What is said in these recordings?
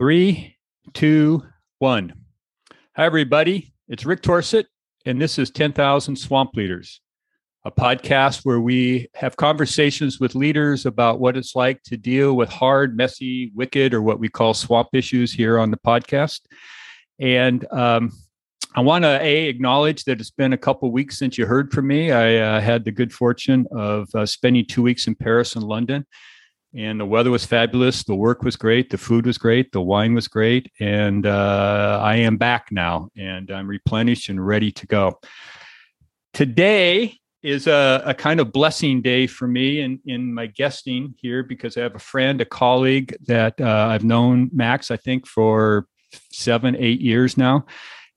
Three, two, one. Hi, everybody. It's Rick Torsett, and this is 10,000 Swamp Leaders, a podcast where we have conversations with leaders about what it's like to deal with hard, messy, wicked, or what we call swamp issues here on the podcast. And um, I want to a acknowledge that it's been a couple weeks since you heard from me. I uh, had the good fortune of uh, spending two weeks in Paris and London, and the weather was fabulous. The work was great. The food was great. The wine was great. And uh, I am back now and I'm replenished and ready to go. Today is a, a kind of blessing day for me in, in my guesting here because I have a friend, a colleague that uh, I've known, Max, I think, for seven, eight years now.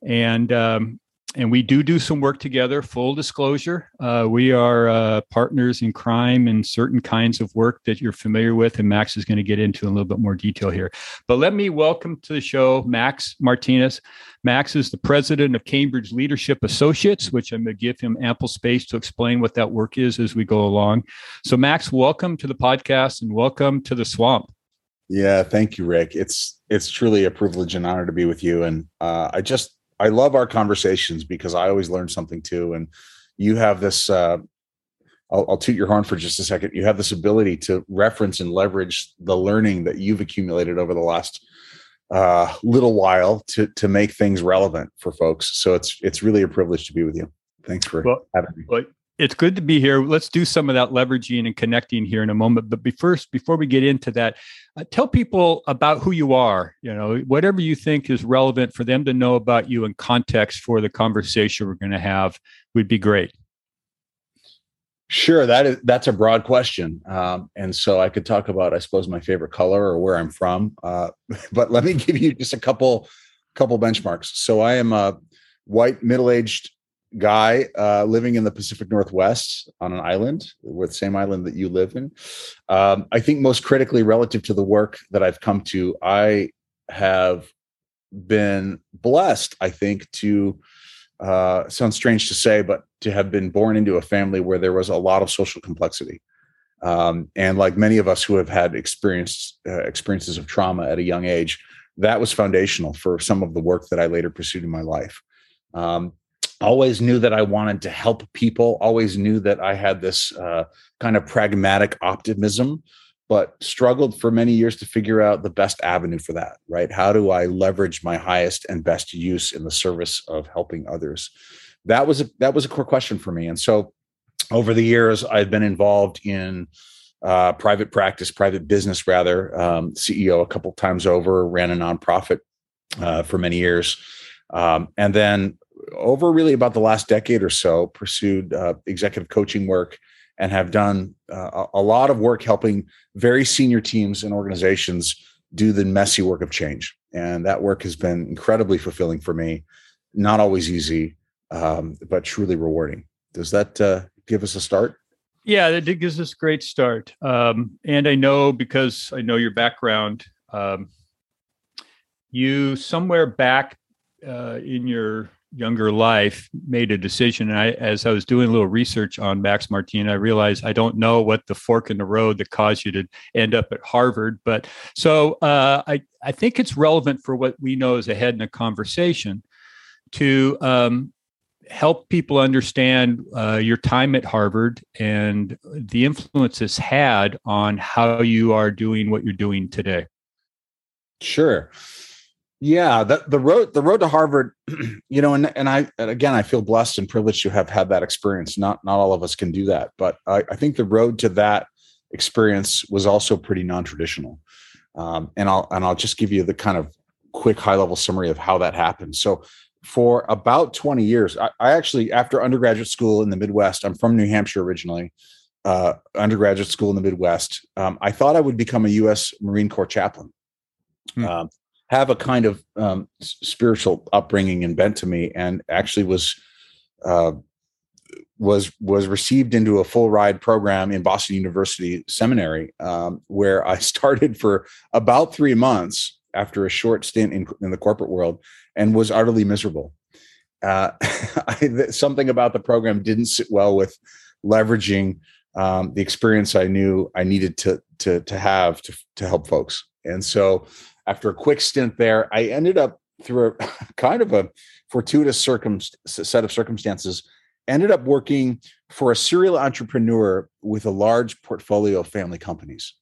And um, and we do do some work together. Full disclosure, uh, we are uh, partners in crime and certain kinds of work that you're familiar with, and Max is going to get into in a little bit more detail here. But let me welcome to the show Max Martina. Max is the president of Cambridge Leadership Associates, which I'm going to give him ample space to explain what that work is as we go along. So, Max, welcome to the podcast and welcome to the swamp. Yeah, thank you, Rick. It's it's truly a privilege and honor to be with you. And uh, I just I love our conversations because I always learn something too. And you have this, uh, I'll, I'll toot your horn for just a second. You have this ability to reference and leverage the learning that you've accumulated over the last uh, little while to to make things relevant for folks. So it's it's really a privilege to be with you. Thanks for well, having me. Well, it's good to be here. Let's do some of that leveraging and connecting here in a moment. But be first, before we get into that, uh, tell people about who you are. You know, whatever you think is relevant for them to know about you in context for the conversation we're going to have would be great. Sure, that is that's a broad question, um, and so I could talk about, I suppose, my favorite color or where I'm from. Uh, but let me give you just a couple couple benchmarks. So I am a white, middle aged guy uh, living in the Pacific Northwest on an island, with the same island that you live in. Um, I think most critically, relative to the work that I've come to, I have been blessed. I think to uh, sounds strange to say, but to have been born into a family where there was a lot of social complexity. Um, and like many of us who have had experienced uh, experiences of trauma at a young age, that was foundational for some of the work that I later pursued in my life. Um, always knew that I wanted to help people, always knew that I had this uh, kind of pragmatic optimism, but struggled for many years to figure out the best avenue for that, right? How do I leverage my highest and best use in the service of helping others? That was a, that was a core question for me. And so over the years, I've been involved in uh, private practice, private business, rather, um, CEO a couple times over, ran a nonprofit uh, for many years. Um, and then over really about the last decade or so, pursued uh, executive coaching work and have done uh, a lot of work helping very senior teams and organizations do the messy work of change. And that work has been incredibly fulfilling for me. Not always easy, um, but truly rewarding. Does that uh, give us a start? Yeah, that gives us a great start. Um, and I know because I know your background, um, you somewhere back uh, in your younger life made a decision. And I, as i was doing a little research on max martina i realized i don't know what the fork in the road that caused you to end up at harvard. But so uh, I, I think it's relevant for what we know is ahead in a conversation to um, help people understand uh, your time at harvard and the influence it's had on how you are doing what you're doing today. Sure yeah, the, the road the road to Harvard, you know, and and I and again I feel blessed and privileged to have had that experience. Not not all of us can do that, but I, I think the road to that experience was also pretty non traditional. Um, and I'll and I'll just give you the kind of quick high level summary of how that happened. So for about 20 years, I, I actually after undergraduate school in the Midwest, I'm from New Hampshire originally. Uh, undergraduate school in the Midwest. Um, I thought I would become a U.S. Marine Corps chaplain. Hmm. Um, have a kind of um, spiritual upbringing and bent to me, and actually was uh, was was received into a full ride program in Boston University Seminary, um, where I started for about three months after a short stint in, in the corporate world, and was utterly miserable. Uh, I, something about the program didn't sit well with leveraging um, the experience I knew I needed to to to have to to help folks, and so after a quick stint there, I ended up through a kind of a fortuitous set of circumstances, ended up working for a serial entrepreneur with a large portfolio of family companies.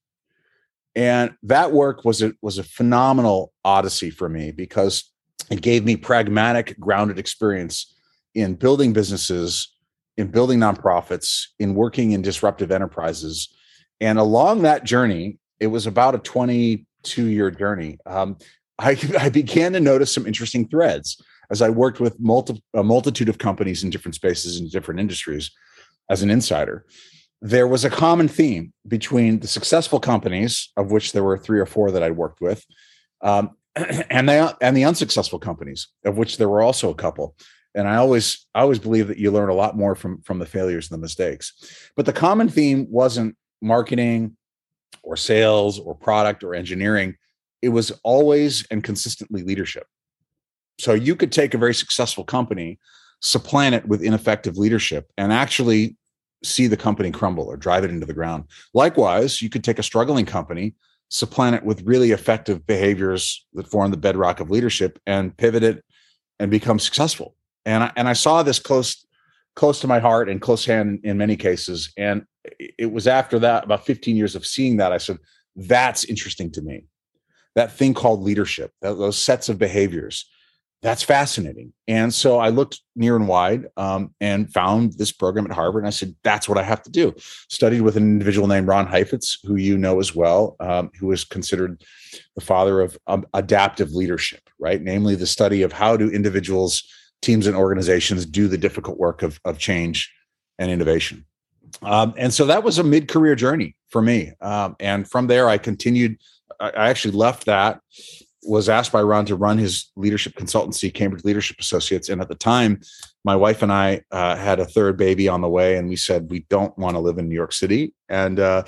And that work was a, was a phenomenal odyssey for me because it gave me pragmatic, grounded experience in building businesses, in building nonprofits, in working in disruptive enterprises. And along that journey, it was about a 22 year journey. Um, I, I, began to notice some interesting threads as I worked with multi, a multitude of companies in different spaces in different industries as an insider. There was a common theme between the successful companies, of which there were three or four that I'd worked with, um, and the and the unsuccessful companies, of which there were also a couple. And I always I always believe that you learn a lot more from from the failures and the mistakes. But the common theme wasn't marketing or sales or product or engineering. It was always and consistently leadership. So you could take a very successful company, supplant it with ineffective leadership, and actually see the company crumble or drive it into the ground. Likewise, you could take a struggling company, supplant it with really effective behaviors that form the bedrock of leadership and pivot it and become successful. And I, and I saw this close close to my heart and close hand in many cases. And it was after that, about 15 years of seeing that, I said, that's interesting to me. That thing called leadership, those sets of behaviors that's fascinating. And so I looked near and wide um, and found this program at Harvard. And I said, that's what I have to do. Studied with an individual named Ron Heifetz, who you know as well, um, who is considered the father of um, adaptive leadership, right? Namely, the study of how do individuals, teams, and organizations do the difficult work of, of change and innovation. Um, and so that was a mid career journey for me. Um, and from there, I continued, I, actually left that was asked by Ron to run his leadership consultancy, Cambridge Leadership Associates. And at the time, my wife and I uh, had a third baby on the way, and we said we don't want to live in New York City, and uh,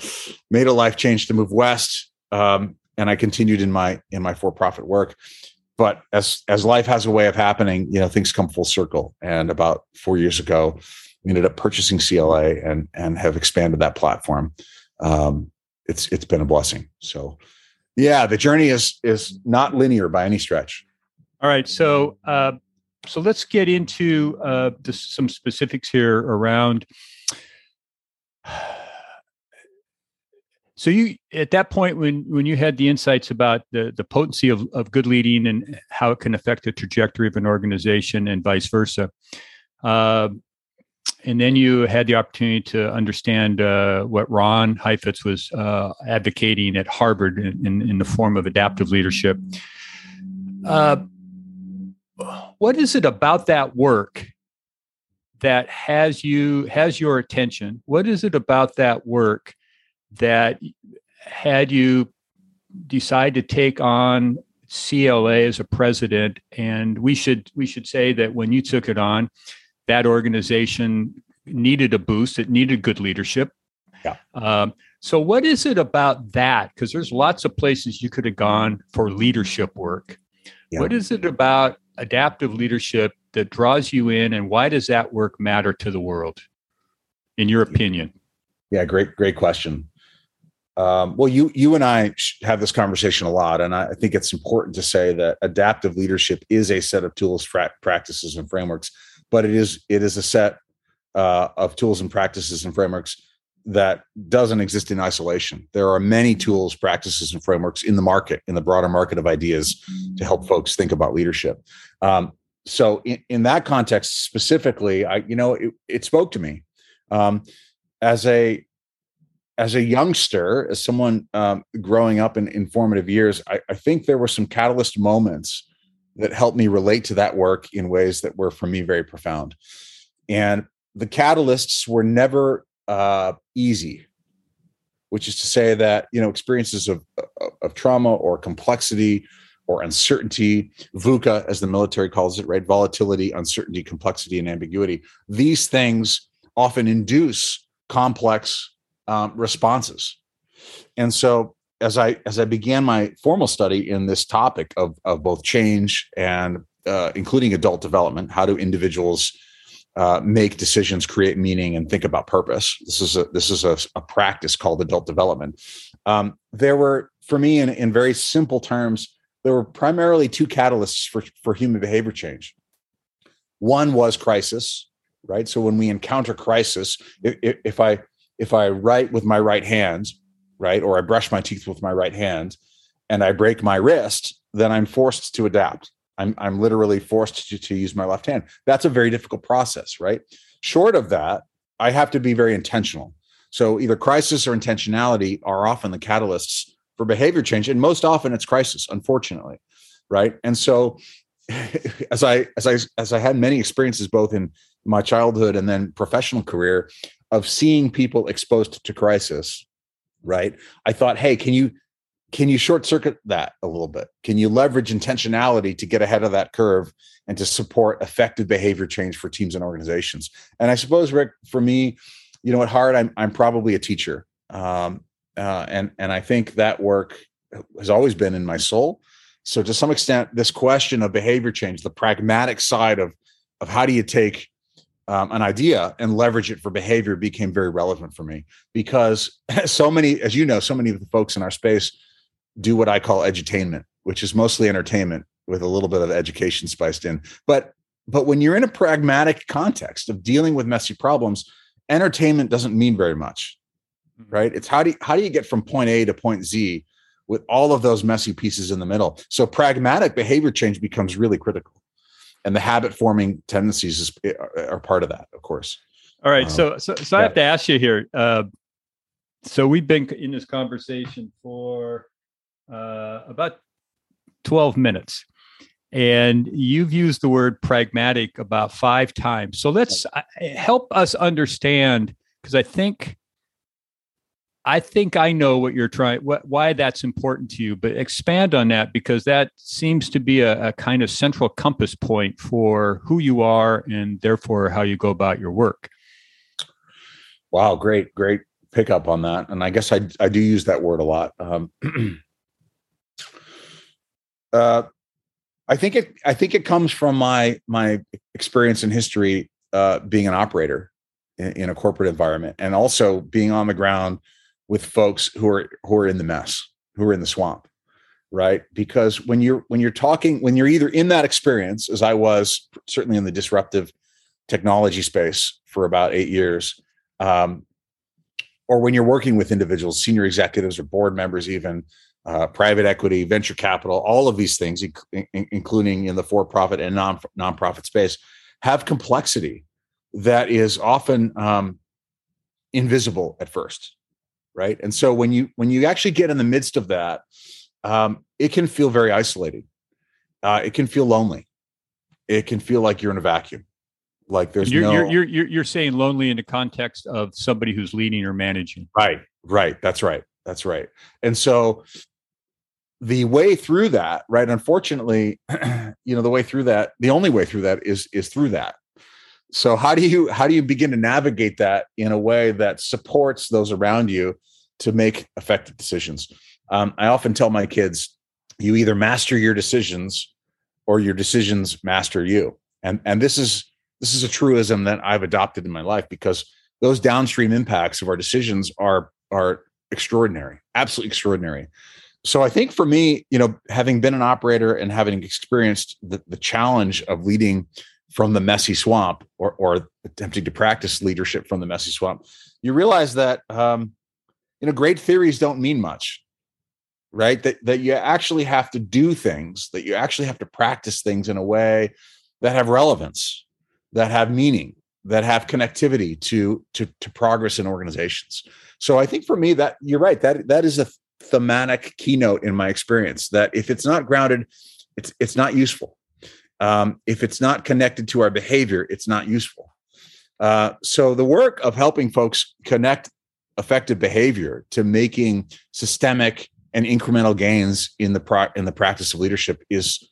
made a life change to move west. Um, and I continued in my in my for profit work. But as as life has a way of happening, you know, things come full circle. And about four years ago, we ended up purchasing CLA and and have expanded that platform. Um, it's it's been a blessing. So yeah, the journey is is not linear by any stretch. All right, so uh, so let's get into uh, some specifics here around. So you at that point when when you had the insights about the the potency of, of good leading and how it can affect the trajectory of an organization and vice versa, uh, and then you had the opportunity to understand uh, what Ron Heifetz was uh, advocating at Harvard in, in, in, the form of adaptive leadership. Uh, what is it about that work that has you has your attention? What is it about that work that had you decide to take on CLA as a president? And we should we should say that when you took it on that organization needed a boost. It needed good leadership. Yeah. Um, so, what is it about that? Because there's lots of places you could have gone for leadership work. Yeah. What is it about adaptive leadership that draws you in, and why does that work matter to the world, in your opinion? Yeah, great, great question. Um, well, you you and I have this conversation a lot, and I think it's important to say that adaptive leadership is a set of tools, practices, and frameworks but it is it is a set uh, of tools and practices and frameworks that doesn't exist in isolation. There are many tools, practices, and frameworks in the market, in the broader market of ideas, to help folks think about leadership. Um, so, in, in, that context specifically, I you know it, it spoke to me um, as a as a youngster, as someone um, growing up in, in formative years. I, I think there were some catalyst moments that helped me relate to that work in ways that were for me very profound. And the catalysts were never uh, easy, which is to say that you know experiences of, of, of trauma or complexity or uncertainty, VUCA as the military calls it, right? Volatility, uncertainty, complexity, and ambiguity. These things often induce complex um, responses. And so as I as I began my formal study in this topic of of both change and uh, including adult development, how do individuals uh, make decisions, create meaning, and think about purpose? This is a this is a, a practice called adult development. Um, there were for me, in, in very simple terms, there were primarily two catalysts for, for human behavior change. One was crisis, right? So when we encounter crisis, if, if I if I write with my right hand, right, or I brush my teeth with my right hand, and I break my wrist, then I'm forced to adapt. I'm I'm literally forced to, to use my left hand. That's a very difficult process, right? Short of that, I have to be very intentional. So either crisis or intentionality are often the catalysts for behavior change, and most often it's crisis, unfortunately, right? And so, as I as I as I had many experiences both in my childhood and then professional career of seeing people exposed to crisis, right? I thought, hey, can you can you short circuit that a little bit? Can you leverage intentionality to get ahead of that curve and to support effective behavior change for teams and organizations? And I suppose, Rick, for me, you know, at heart, I'm I'm probably a teacher, um, uh, and and I think that work has always been in my soul. So to some extent, this question of behavior change, the pragmatic side of of how do you take um, an idea and leverage it for behavior became very relevant for me because so many, as you know, so many of the folks in our space do what I call edutainment, which is mostly entertainment with a little bit of education spiced in. But but when you're in a pragmatic context of dealing with messy problems, entertainment doesn't mean very much. Mm-hmm. Right? It's how do you, how do you get from point A to point Z with all of those messy pieces in the middle? So pragmatic behavior change becomes really critical. And the habit forming tendencies is, eh, are part of that, of course. All right. Um, so, so, so I have to ask you here. Uh, so we've been in this conversation for uh, about 12 minutes. And you've used the word pragmatic about five times. So let's uh, help us understand, because I think I think I know what you're trying, why that's important to you, but expand on that because that seems to be a, a, kind of central compass point for who you are and therefore how you go about your work. Wow, great, great pickup on that. And I guess I, I do use that word a lot. Um, Uh, I think it. I think it comes from my my experience in history, uh, being an operator in, in, a corporate environment, and also being on the ground with folks who are who are in the mess, who are in the swamp, right? Because when you're when you're talking, when you're either in that experience, as I was certainly in the disruptive technology space for about eight years, um, or when you're working with individuals, senior executives or board members, even uh, private equity, venture capital, all of these things, including in the for-profit and non nonprofit space, have complexity that is often um, invisible at first, right? And so when you when you actually get in the midst of that, um, it can feel very isolating. Uh, it can feel lonely. It can feel like you're in a vacuum. Like there's you're, no. You're, you're you're saying lonely in the context of somebody who's leading or managing. Right. Right. That's right. That's right. And so the way through that right unfortunately you know the way through that the only way through that is is through that so how do you how do you begin to navigate that in a way that supports those around you to make effective decisions? Um, i often tell my kids you either master your decisions or your decisions master you. And and this is this is a truism that i've adopted in my life because those downstream impacts of our decisions are are extraordinary absolutely extraordinary. So I think for me, you know, having been an operator and having experienced the, the challenge of leading from the messy swamp or, or attempting to practice leadership from the messy swamp, you realize that, um, you know, great theories don't mean much, right? That, that you actually have to do things, that you actually have to practice things in a way that have relevance, that have meaning, that have connectivity to, to, to progress in organizations. So I think for me that you're right, that, that is a, thematic keynote in my experience that if it's not grounded, it's it's not useful. Um, if it's not connected to our behavior, it's not useful. Uh, so the work of helping folks connect effective behavior to making systemic and incremental gains in the pro- in the practice of leadership is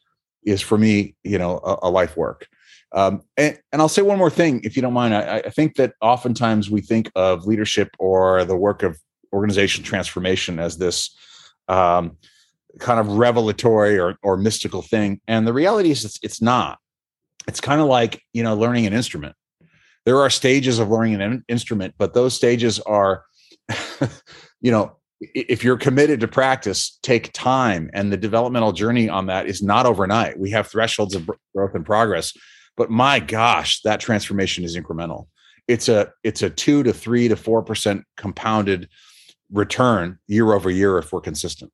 is for me, you know, a, a life work. Um, and, and, I'll say one more thing, if you don't mind. I, I, think that oftentimes we think of leadership or the work of organization transformation as this um, kind of revelatory or, or mystical thing. And the reality is it's, it's not. It's kind of like, you know, learning an instrument. There are stages of learning an instrument, but those stages are, you know, if you're committed to practice, take time. And the developmental journey on that is not overnight. We have thresholds of growth and progress, but my gosh, that transformation is incremental. It's a it's a two to three to four percent compounded return year over year if we're consistent.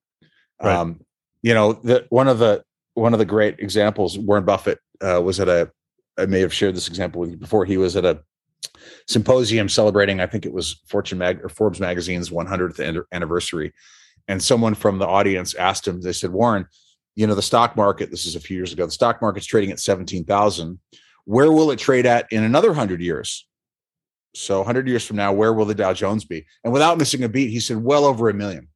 Right. Um, you know, the, one of the one of the great examples, Warren Buffett uh, was at a. I may have shared this example with you before. He was at a symposium celebrating, I think it was Fortune Mag or Forbes magazine's 100th anniversary. And someone from the audience asked him, they said, Warren, you know, the stock market, this is a few years ago, the stock market's trading at 17,000. Where will it trade at in another 100 years? So 100 years from now, where will the Dow Jones be? And without missing a beat, he said, well over a million.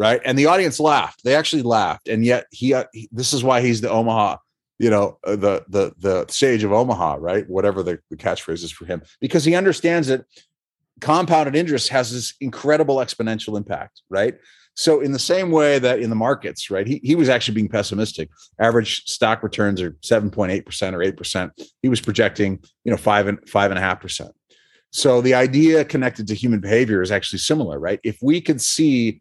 Right. And the audience laughed. They actually laughed. And yet he, uh, he this is why he's the Omaha you know uh, the the the sage of Omaha, right? Whatever the, the catchphrase is for him, because he understands that compounded interest has this incredible exponential impact, right? So in the same way that in the markets, right, he, he was actually being pessimistic. Average stock returns are 7.8% or 8%. He was projecting, you know, five and five and a half percent. So the idea connected to human behavior is actually similar, right? If we could see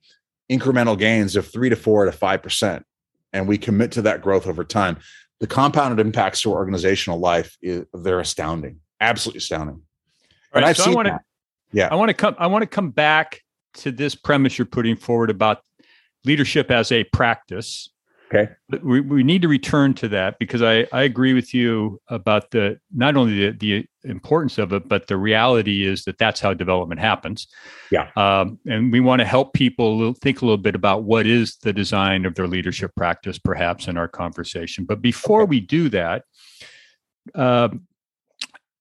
incremental gains of three to four to five percent, and we commit to that growth over time, the compounded impacts to organizational life is, they're astounding, absolutely astounding. and I've so seen I wanna, that. Yeah, I want to come. I want to come back to this premise you're putting forward about leadership as a practice. Okay. We, we need to return to that because I, I agree with you about the not only the, the importance of it, but the reality is that that's how development happens. Yeah. Um, and we want to help people think a little bit about what is the design of their leadership practice, perhaps in our conversation. But before okay. we do that, uh,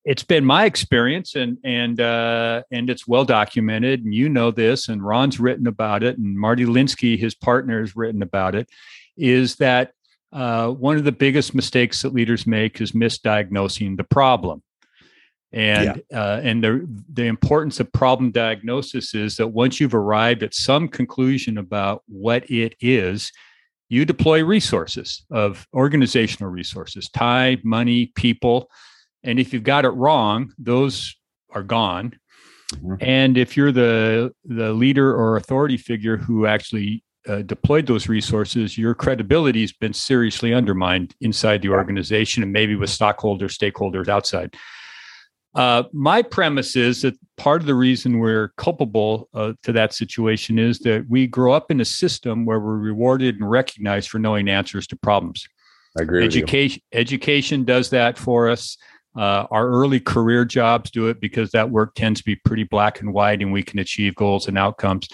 it's been my experience and and uh, and it's well documented and you know this and ron's written about it and marty linsky his partner has written about it is that uh, one of the biggest mistakes that leaders make is misdiagnosing the problem. And yeah. uh, and the the importance of problem diagnosis is that once you've arrived at some conclusion about what it is, you deploy resources of organizational resources, time, money, people, and if you've got it wrong, those are gone. Mm-hmm. And if you're the the leader or authority figure who actually uh, deployed those resources, your credibility has been seriously undermined inside the organization and maybe with stockholders, stakeholders outside. Uh, my premise is that part of the reason we're culpable uh, to that situation is that we grow up in a system where we're rewarded and recognized for knowing answers to problems. I agree. Education, education does that for us. Uh, our early career jobs do it because that work tends to be pretty black and white, and we can achieve goals and outcomes.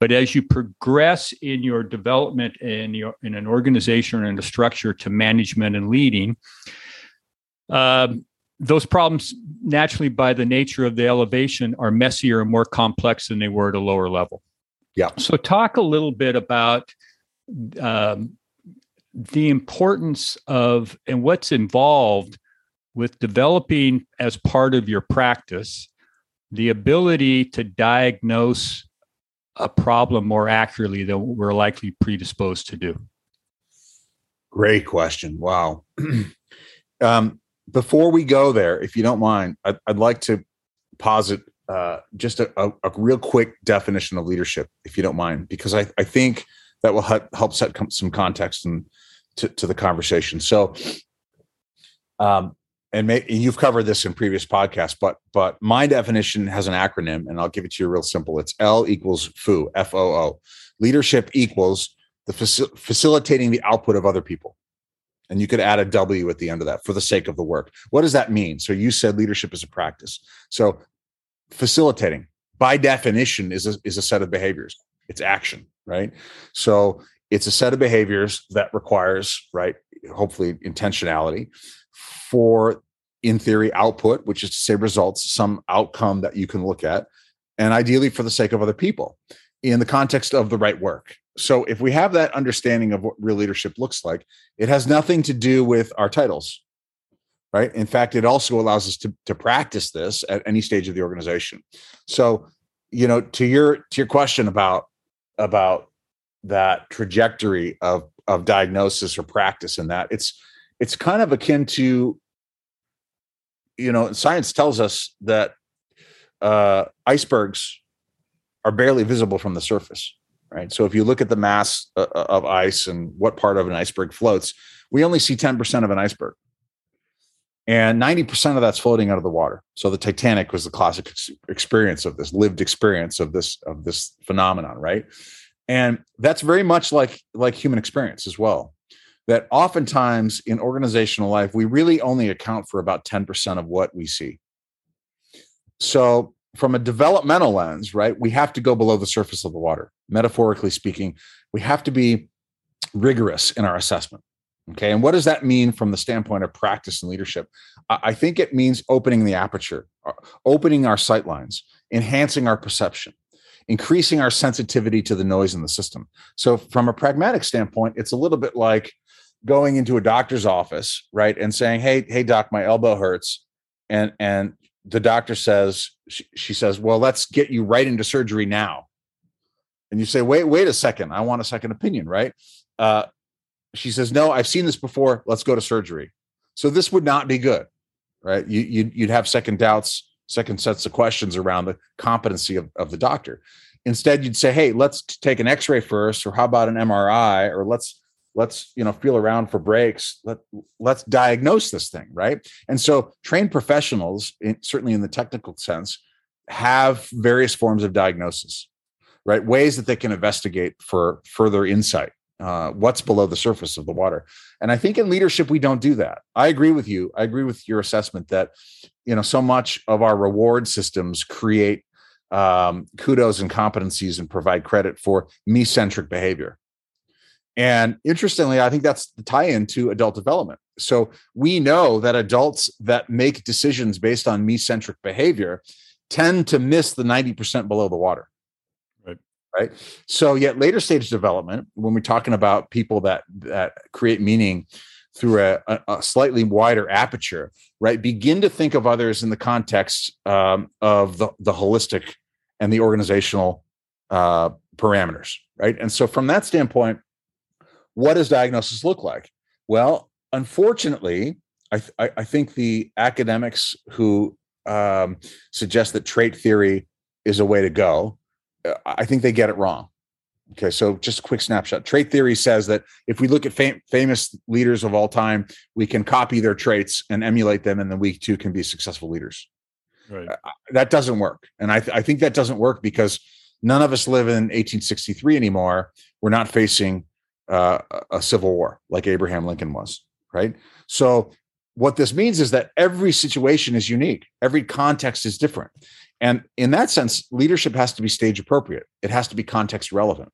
But as you progress in your development in your in an organization or in a structure to management and leading, uh, those problems naturally, by the nature of the elevation, are messier and more complex than they were at a lower level. Yeah. So, talk a little bit about um, the importance of and what's involved with developing as part of your practice the ability to diagnose a problem more accurately than we're likely predisposed to do? Great question. Wow. um, before we go there, if you don't mind, I'd, I'd like to posit uh, just a, a, a, real quick definition of leadership, if you don't mind, because I, I think that will help set some context and to, to the conversation. So, um, and may, you've covered this in previous podcasts, but but my definition has an acronym, and I'll give it to you real simple. It's L equals FOO, F O O. Leadership equals the faci- facilitating the output of other people, and you could add a W at the end of that for the sake of the work. What does that mean? So you said leadership is a practice. So facilitating, by definition, is a, is a set of behaviors. It's action, right? So it's a set of behaviors that requires right, hopefully intentionality for in theory output which is to say results some outcome that you can look at and ideally for the sake of other people in the context of the right work. So if we have that understanding of what real leadership looks like it has nothing to do with our titles right? In fact it also allows us to, to practice this at any stage of the organization. So you know to your to your question about about that trajectory of of diagnosis or practice in that it's it's kind of akin to you know science tells us that uh, icebergs are barely visible from the surface right? So if you look at the mass uh, uh, of ice and what part of an iceberg floats, we only see 10% of an iceberg. And 90% of that's floating out of the water. So the Titanic was the classic ex- experience of this lived experience of this of this phenomenon, right? And that's very much like like human experience as well. That oftentimes in organizational life, we really only account for about 10% of what we see. So from a developmental lens, right, we have to go below the surface of the water. Metaphorically speaking, we have to be rigorous in our assessment. Okay. And what does that mean from the standpoint of practice and leadership? I think it means opening the aperture, uh, opening our sight lines, enhancing our perception, increasing our sensitivity to the noise in the system. So, from a pragmatic standpoint, it's a little bit like going into a doctor's office, right, and saying, "Hey, hey, doc, my elbow hurts," and and the doctor says, she, she says, "Well, let's get you right into surgery now." And you say, "Wait, wait a second, I want a second opinion," right? Uh, she says, "No, I've seen this before. Let's go to surgery." So this would not be good, right? You, you'd, you'd have second doubts, second sets of questions around the competency of, of the doctor. Instead, you'd say, "Hey, let's take an X-ray first, or how about an MRI, or let's let's you know feel around for breaks. Let let's diagnose this thing, right?" And so, trained professionals, in, certainly in the technical sense, have various forms of diagnosis, right? Ways that they can investigate for further insight uh, what's below the surface of the water. And I think in leadership we don't do that. I agree with you. I agree with your assessment that you know so much of our reward systems create um, kudos and competencies and provide credit for me-centric behavior. And interestingly, I think that's the tie-in to adult development. So we know that adults that make decisions based on me-centric behavior tend to miss the 90% below the water. Right. So yet later stage development when we're talking about people that that create meaning through a, a slightly wider aperture right begin to think of others in the context um, of the, the holistic and the organizational uh, parameters right? And so from that standpoint what does diagnosis look like well unfortunately i, th- I think the academics who um, suggest that trait theory is a way to go I think they get it wrong. Okay, so just a quick snapshot. Trait theory says that if we look at fam- famous leaders of all time, we can copy their traits and emulate them, and then we too can be successful leaders. Right. Uh, that doesn't work, and I, th- I think that doesn't work because none of us live in 1863 anymore. We're not facing uh, a civil war like Abraham Lincoln was. Right. So what this means is that every situation is unique. Every context is different. And in that sense, leadership has to be stage appropriate. It has to be context relevant.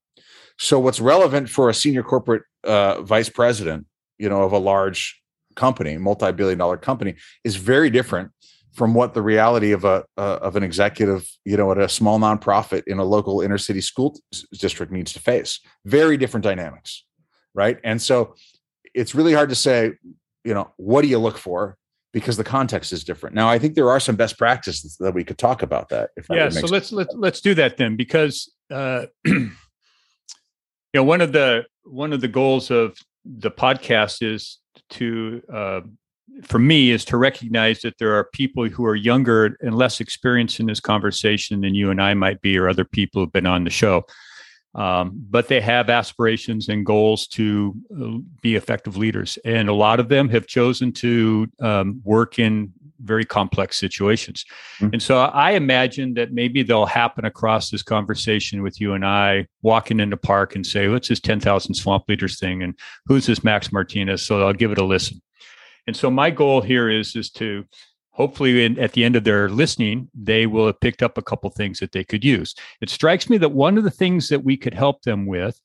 So what's relevant for a senior corporate uh, vice president, you know, of a large company, multi-billion dollar company, is very different from what the reality of a uh, of an executive, you know, at a small nonprofit in a local inner city school district needs to face. Very different dynamics, right? And so it's really hard to say, you know, what do you look for? because the context is different. Now, I think there are some best practices that we could talk about that. If that yeah, so let's let's let's do that then, because uh, you know one of the one of the goals of the podcast is to uh, for me is to recognize that there are people who are younger and less experienced in this conversation than you and I might be, or other people who've been on the show. Um, but they have aspirations and goals to uh, be effective leaders. And a lot of them have chosen to um, work in very complex situations. Mm-hmm. And so I imagine that maybe they'll happen across this conversation with you and I walking in the park and say, what's this 10,000 swamp leaders thing? And who's this Max Martina? So I'll give it a listen. And so my goal here is, is to hopefully in, at the end of their listening they will have picked up a couple things that they could use. It strikes me that one of the things that we could help them with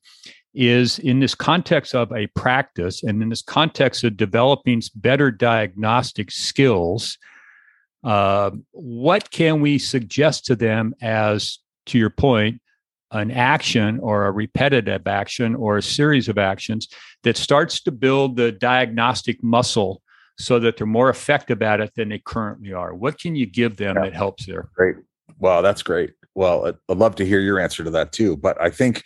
is in this context of a practice and in this context of developing better diagnostic skills uh, what can we suggest to them as to your point an action or a repetitive action or a series of actions that starts to build the diagnostic muscle so that they're more effective at it than they currently are? What can you give them yeah. that helps there? Great. Well, that's great. Well, I'd love to hear your answer to that too. But I think,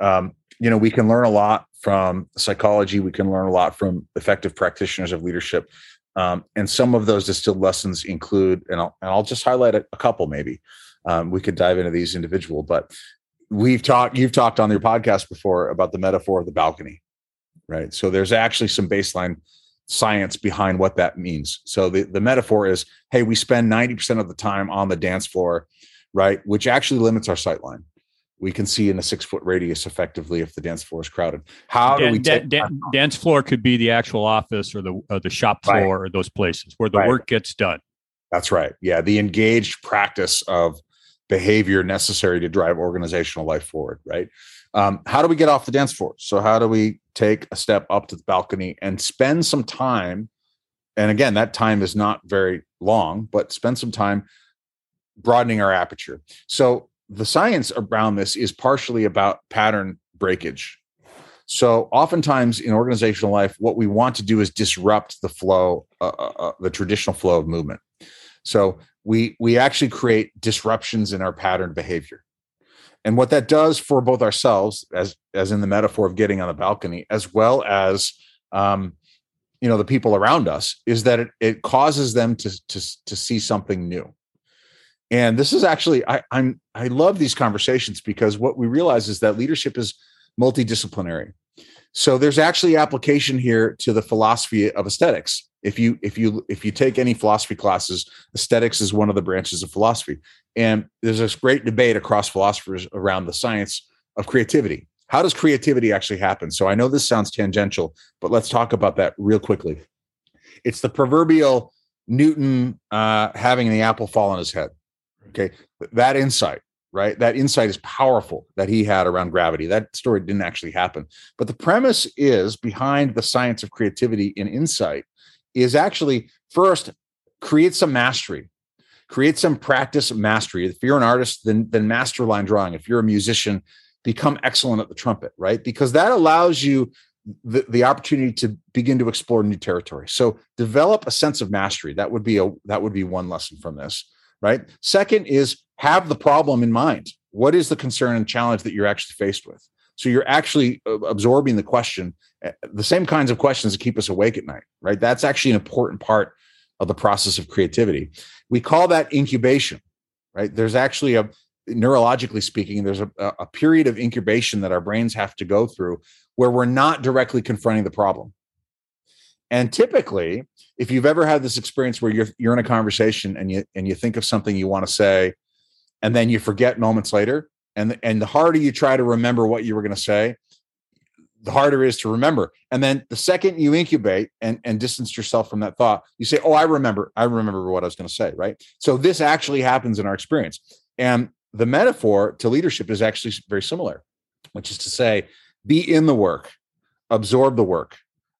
um, you know, we can learn a lot from psychology. We can learn a lot from effective practitioners of leadership. Um, and some of those distilled lessons include, and I'll, and I'll just highlight a, a couple maybe. Um, we could dive into these individual, but we've talked you've talked on your podcast before about the metaphor of the balcony right so there's actually some baseline science behind what that means so the, the metaphor is hey we spend 90% of the time on the dance floor right which actually limits our sight line we can see in a six foot radius effectively if the dance floor is crowded how Dan, do we Dan, Dan, dance floor could be the actual office or the or the shop floor right. or those places where the right. work gets done that's right yeah the engaged practice of behavior necessary to drive organizational life forward, right? Um, how do we get off the dance floor? So, how do we take a step up to the balcony and spend some time? And again, that time is not very long, but spend some time broadening our aperture. So, the science around this is partially about pattern breakage. So, oftentimes in organizational life, what we want to do is disrupt the flow, uh, uh, uh the traditional flow of movement. So, we we actually create disruptions in our pattern behavior and what that does for both ourselves as as in the metaphor of getting on the balcony as well as um, you know the people around us is that it, it causes them to, to to see something new and this is actually I, i'm i love these conversations because what we realize is that leadership is multidisciplinary so there's actually application here to the philosophy of aesthetics. If you if you if you take any philosophy classes, aesthetics is one of the branches of philosophy. And there's this great debate across philosophers around the science of creativity. How does creativity actually happen? So I know this sounds tangential, but let's talk about that real quickly. It's the proverbial Newton uh, having the apple fall on his head. Okay, that insight right? That insight is powerful that he had around gravity. That story didn't actually happen. But the premise is behind the science of creativity and insight is actually first create some mastery. Create some practice mastery. If you're an artist, then then master line drawing. If you're a musician, become excellent at the trumpet, right? Because that allows you the, the opportunity to begin to explore new territory. So develop a sense of mastery. That would be a that would be one lesson from this right? Second is have the problem in mind. What is the concern and challenge that you're actually faced with? So you're actually uh, absorbing the question, eh, the same kinds of questions that keep us awake at night, right? That's actually an important part of the process of creativity. We call that incubation, right? There's actually a neurologically speaking, there's a, a period of incubation that our brains have to go through where we're not directly confronting the problem. And typically, if you've ever had this experience where you're you're in a conversation and you and you think of something you want to say, and then you forget moments later, and and the harder you try to remember what you were going to say, the harder it is to remember. And then the second you incubate and and distance yourself from that thought, you say, "Oh, I remember. I remember what I was going to say." Right. So this actually happens in our experience, and the metaphor to leadership is actually very similar, which is to say, be in the work, absorb the work,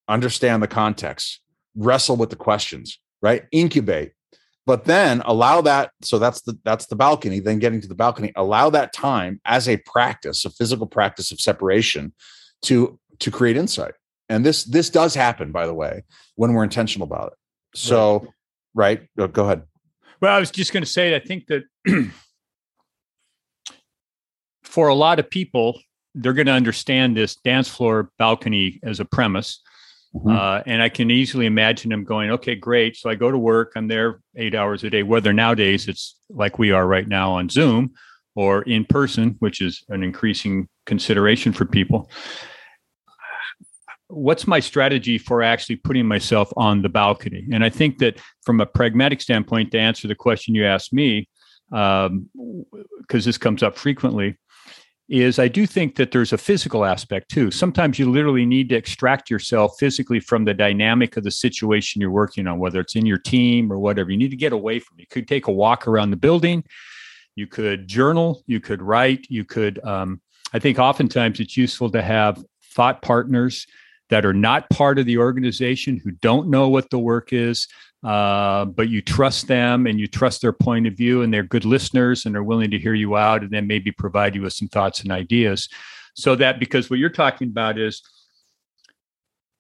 understand the context, wrestle with the questions, right? Incubate. But then allow that. So that's the that's the balcony. Then getting to the balcony, allow that time as a practice, a physical practice of separation, to to create insight. And this this does happen, by the way, when we're intentional about it. So, right, right go ahead. Well, I was just going to say, I think that for a lot of people, they're going to understand this dance floor balcony as a premise Mm-hmm. Uh, and I can easily imagine them going, okay, great. So I go to work, I'm there eight hours a day, whether nowadays it's like we are right now on Zoom or in person, which is an increasing consideration for people. What's my strategy for actually putting myself on the balcony? And I think that from a pragmatic standpoint, to answer the question you asked me, because um, this comes up frequently, is I do think that there's a physical aspect too. Sometimes you literally need to extract yourself physically from the dynamic of the situation you're working on, whether it's in your team or whatever. You need to get away from it. You could take a walk around the building. You could journal. You could write. You could, um, I think oftentimes it's useful to have thought partners that are not part of the organization who don't know what the work is uh, but you trust them and you trust their point of view and they're good listeners and they're willing to hear you out and then maybe provide you with some thoughts and ideas. So that because what you're talking about is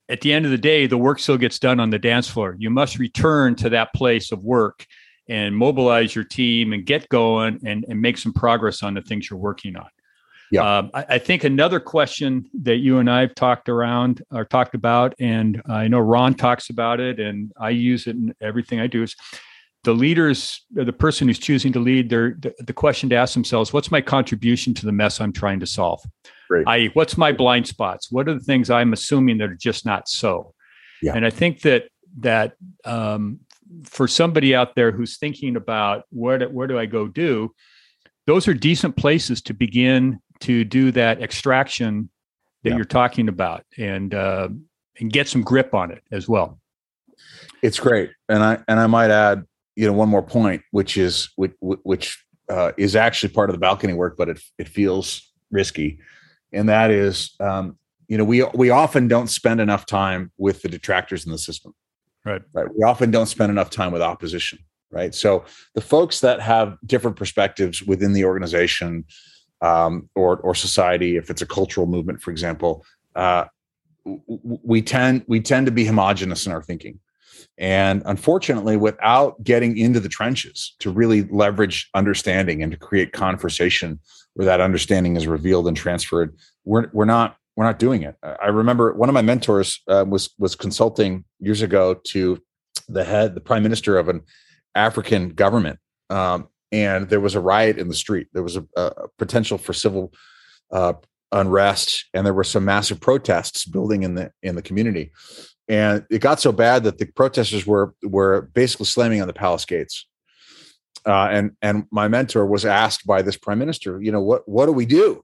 at the end of the day the work still gets done on the dance floor. You must return to that place of work and mobilize your team and get going and, and make some progress on the things you're working on yeah. Um, I, I, think another question that you and I have talked around or talked about, and I know Ron talks about it, and I use it in everything I do is the leaders, the person who's choosing to lead, their the, the question to ask themselves: What's my contribution to the mess I'm trying to solve? I what's my blind spots? What are the things I'm assuming that are just not so? Yeah. And I think that that um, for somebody out there who's thinking about where do, where do I go do, those are decent places to begin to do that extraction that Yeah. you're talking about and uh, and get some grip on it as well. It's great, and I and I might add, you know, one more point, which is which which uh, is actually part of the balcony work, but it it feels risky, and that is, um, you know, we we often don't spend enough time with the detractors in the system, Right. Right. We often don't spend enough time with opposition, right? So the folks that have different perspectives within the organization um, or or society, if it's a cultural movement, for example, uh, we tend we tend to be homogenous in our thinking. And unfortunately, without getting into the trenches to really leverage understanding and to create conversation where that understanding is revealed and transferred, we're we're not we're not doing it. I remember one of my mentors uh, was was consulting years ago to the head, the prime minister of an African government, um, and there was a riot in the street. There was a, a potential for civil uh, unrest, and there were some massive protests building in the in the community and it got so bad that the protesters were were basically slamming on the palace gates. Uh, and and my mentor was asked by this prime minister, you know, what what do we do?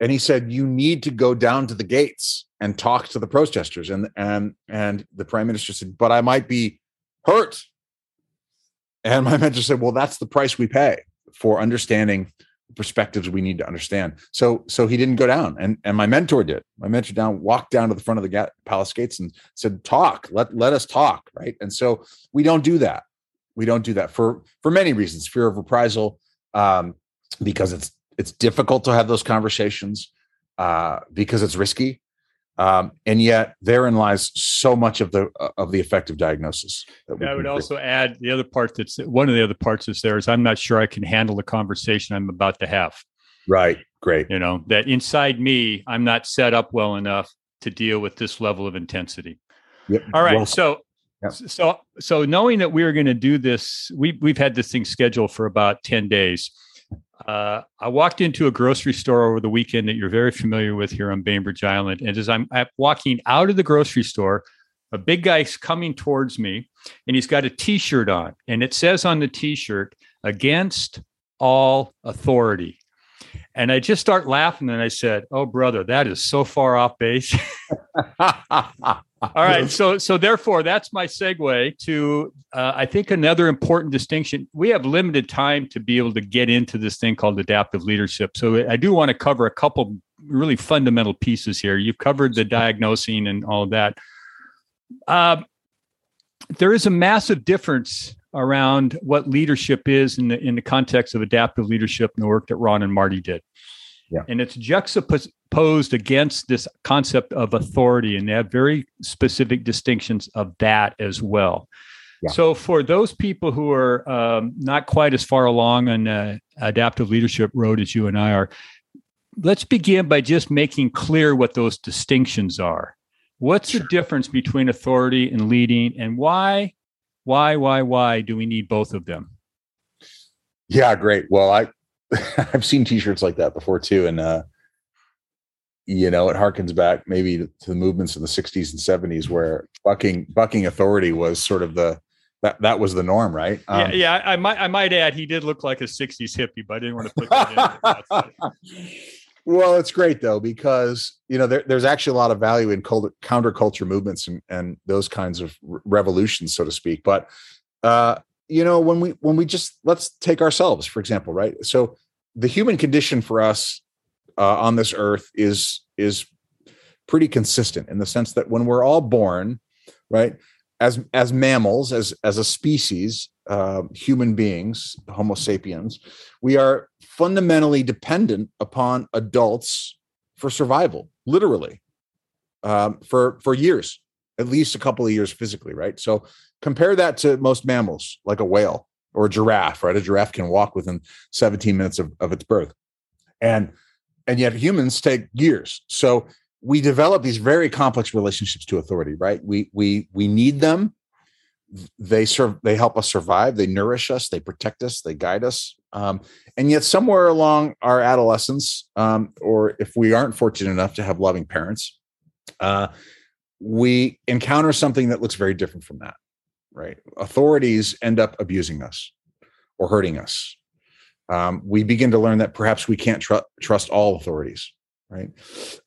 And he said, you need to go down to the gates and talk to the protesters. And and and the prime minister said, but I might be hurt. And my mentor said, well, that's the price we pay for understanding perspectives we need to understand. So so he didn't go down, and and my mentor did. My mentor down walked down to the front of the ga- palace gates and said, "Talk, let let us talk." Right, and so we don't do that. We don't do that for for many reasons: fear of reprisal, um, because it's it's difficult to have those conversations, uh, because it's risky. Um, and yet, therein lies so much of the of the effective diagnosis. I would create. also add the other part that's one of the other parts is there is I'm not sure I can handle the conversation I'm about to have. right, great, You know, that inside me, I'm not set up well enough to deal with this level of intensity. yep. All right. Well, so Yep. so so knowing that we were going to do this, we we've had this thing scheduled for about 10 days. Uh, I walked into a grocery store over the weekend that you're very familiar with here on Bainbridge Island. And as I'm, I'm walking out of the grocery store, a big guy's coming towards me and he's got a t-shirt on. And it says on the t-shirt against all authority. And i just start laughing and i said oh brother that is so far off base all right so so therefore that's my segue to uh, i think another important distinction we have limited time to be able to get into this thing called adaptive leadership. So i do want to cover a couple really fundamental pieces here. You've covered the diagnosing and all that. Um, there is a massive difference around what leadership is in the in the context of adaptive leadership and the work that Ron and Marty did. Yeah. And it's juxtaposed against this concept of authority, and they have very specific distinctions of that as well. Yeah. So, for those people who are um, not quite as far along on uh, adaptive leadership road as you and I are, let's begin by just making clear what those distinctions are. What's the difference between authority and leading, and why, why, why, why do we need both of them? Yeah, great. Well, I I've seen T-shirts like that before too, and uh, you know, it harkens back maybe to the movements in the '60s and '70s where bucking bucking authority was sort of the that that was the norm, right? Um, yeah, yeah. I, I might, I might add, he did look like a '60s hippie, but I didn't want to put that in. well, it's great though because you know there, there's actually a lot of value in cult- counterculture movements and and those kinds of re- revolutions, so to speak. But uh, you know, when we when we just let's take ourselves for example, right? So the human condition for us uh, on this earth is is pretty consistent in the sense that when we're all born, right, as as mammals, as as a species, uh, human beings, Homo sapiens, we are fundamentally dependent upon adults for survival, literally, um, for for years, at least a couple of years physically, right? So compare that to most mammals, like a whale or a giraffe, right? A giraffe can walk within 17 minutes of, of its birth, and and yet humans take years. So we develop these very complex relationships to authority, right? We we we need them, they serve they help us survive they nourish us they protect us they guide us um, and yet somewhere along our adolescence um, or if we aren't fortunate enough to have loving parents uh, we encounter something that looks very different from that right? Authorities end up abusing us or hurting us. Um, we begin to learn that perhaps we can't tr- trust all authorities right?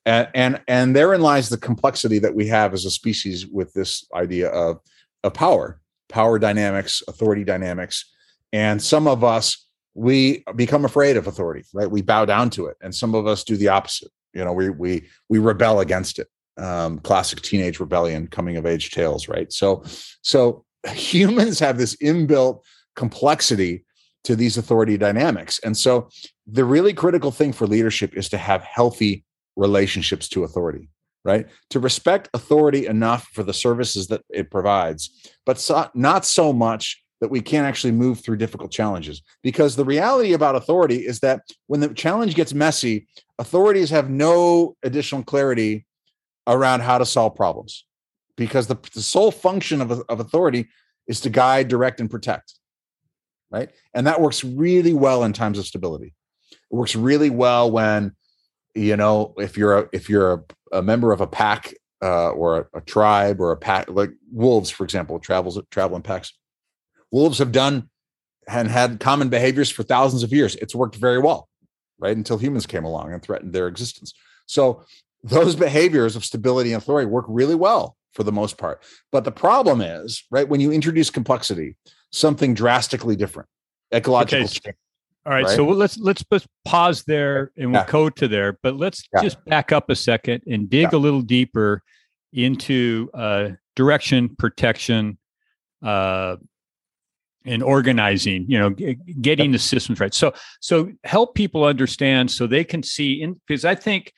And, and and therein lies the complexity that we have as a species with this idea of of power power dynamics authority dynamics. And some of us we become afraid of authority right? We bow down to it. And some of us do the opposite. You know we we we rebel against it um, classic teenage rebellion coming of age tales right? So so humans have this inbuilt complexity to these authority dynamics. And so the really critical thing for leadership is to have healthy relationships to authority right? To respect authority enough for the services that it provides but so, not so much that we can't actually move through difficult challenges. Because the reality about authority is that when the challenge gets messy authorities have no additional clarity around how to solve problems. Because the, the sole function of, of authority is to guide direct and protect right? And that works really well in times of stability. It works really well when you know if you're a, if you're a, a member of a pack uh, or a, a, tribe or a pack like wolves for example travels travel in packs. Wolves have done and had common behaviors for thousands of years. It's worked very well right until humans came along and threatened their existence. So those behaviors of stability and authority work really well for the most part but the problem is right when you introduce complexity something drastically different ecological okay. change all right, right, so let's let's just pause there and we'll yeah. go to there, but let's yeah. just back up a second and dig yeah. a little deeper into uh, direction, protection, uh, and organizing. You know, g- getting the systems right. So so help people understand so they can see in because I think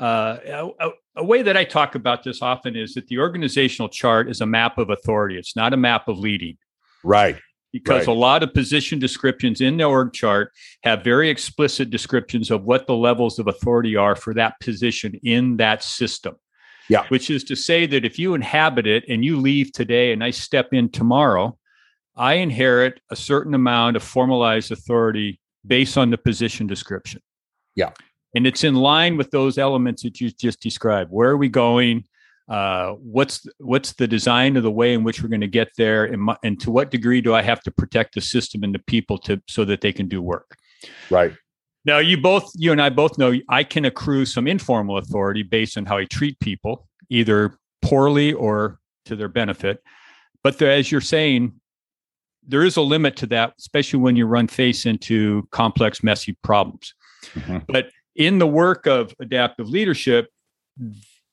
uh, a, a way that I talk about this often is that the organizational chart is a map of authority. It's not a map of leading. Right because right. a lot of position descriptions in the org chart have very explicit descriptions of what the levels of authority are for that position in that system. Yeah. Which is to say that if you inhabit it and you leave today and I step in tomorrow, I inherit a certain amount of formalized authority based on the position description. Yeah. And it's in line with those elements that you just described. Where are we going? uh, what's what's the design of the way in which we're going to get there and, my, and to what degree do i have to protect the system and the people to so that they can do work right now you both you and i both know i can accrue some informal authority based on how i treat people either poorly or to their benefit but there, as you're saying there is a limit to that especially when you run face into complex messy problems mm-hmm. but in the work of adaptive leadership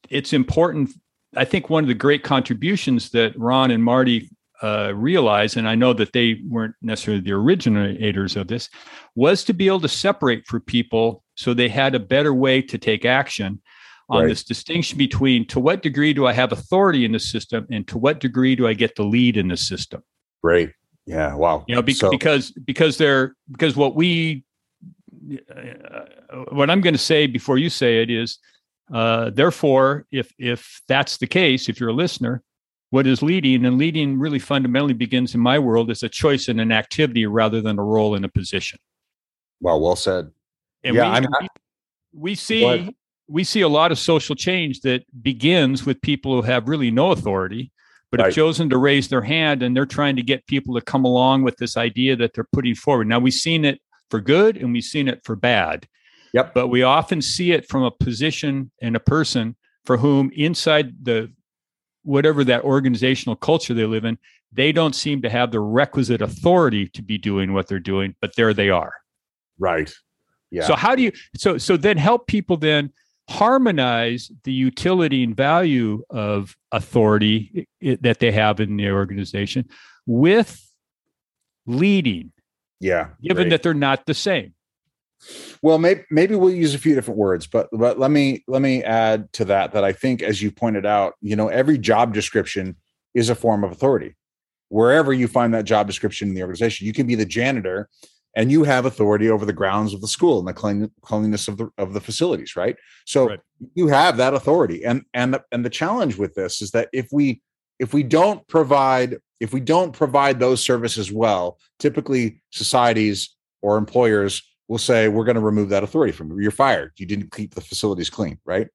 it's important I think one of the great contributions that Ron and Marty uh, realized, and I know that they weren't necessarily the originators of this, was to be able to separate for people so they had a better way to take action on right. this distinction between to what degree do I have authority in the system and to what degree do I get the lead in the system. Right. Yeah. Wow. You know, be- so- because because they're because what we what I'm going to say before you say it is uh, therefore, if if that's the case, if you're a listener, what is leading and leading really fundamentally begins in my world as a choice and an activity rather than a role in a position. Well, well said. And yeah, we, we, we see we see a lot of social change that begins with people who have really no authority, but right. have chosen to raise their hand and they're trying to get people to come along with this idea that they're putting forward. Now we've seen it for good and we've seen it for bad. Yep. But we often see it from a position and a person for whom inside the whatever that organizational culture they live in, they don't seem to have the requisite authority to be doing what they're doing, but there they are. Right. Yeah. So how do you so so then help people then harmonize the utility and value of authority that they have in the organization with leading. Yeah. Given right. that they're not the same. Well, maybe maybe we'll use a few different words, but but let me let me add to that that I think, as you pointed out, you know, every job description is a form of authority. Wherever you find that job description in the organization, you can be the janitor, and you have authority over the grounds of the school and the clean, cleanliness of the of the facilities, right? So right. you have that authority, and and the, and the challenge with this is that if we if we don't provide if we don't provide those services well, typically societies or employers will say we're going to remove that authority from you. You're fired. You didn't keep the facilities clean, right?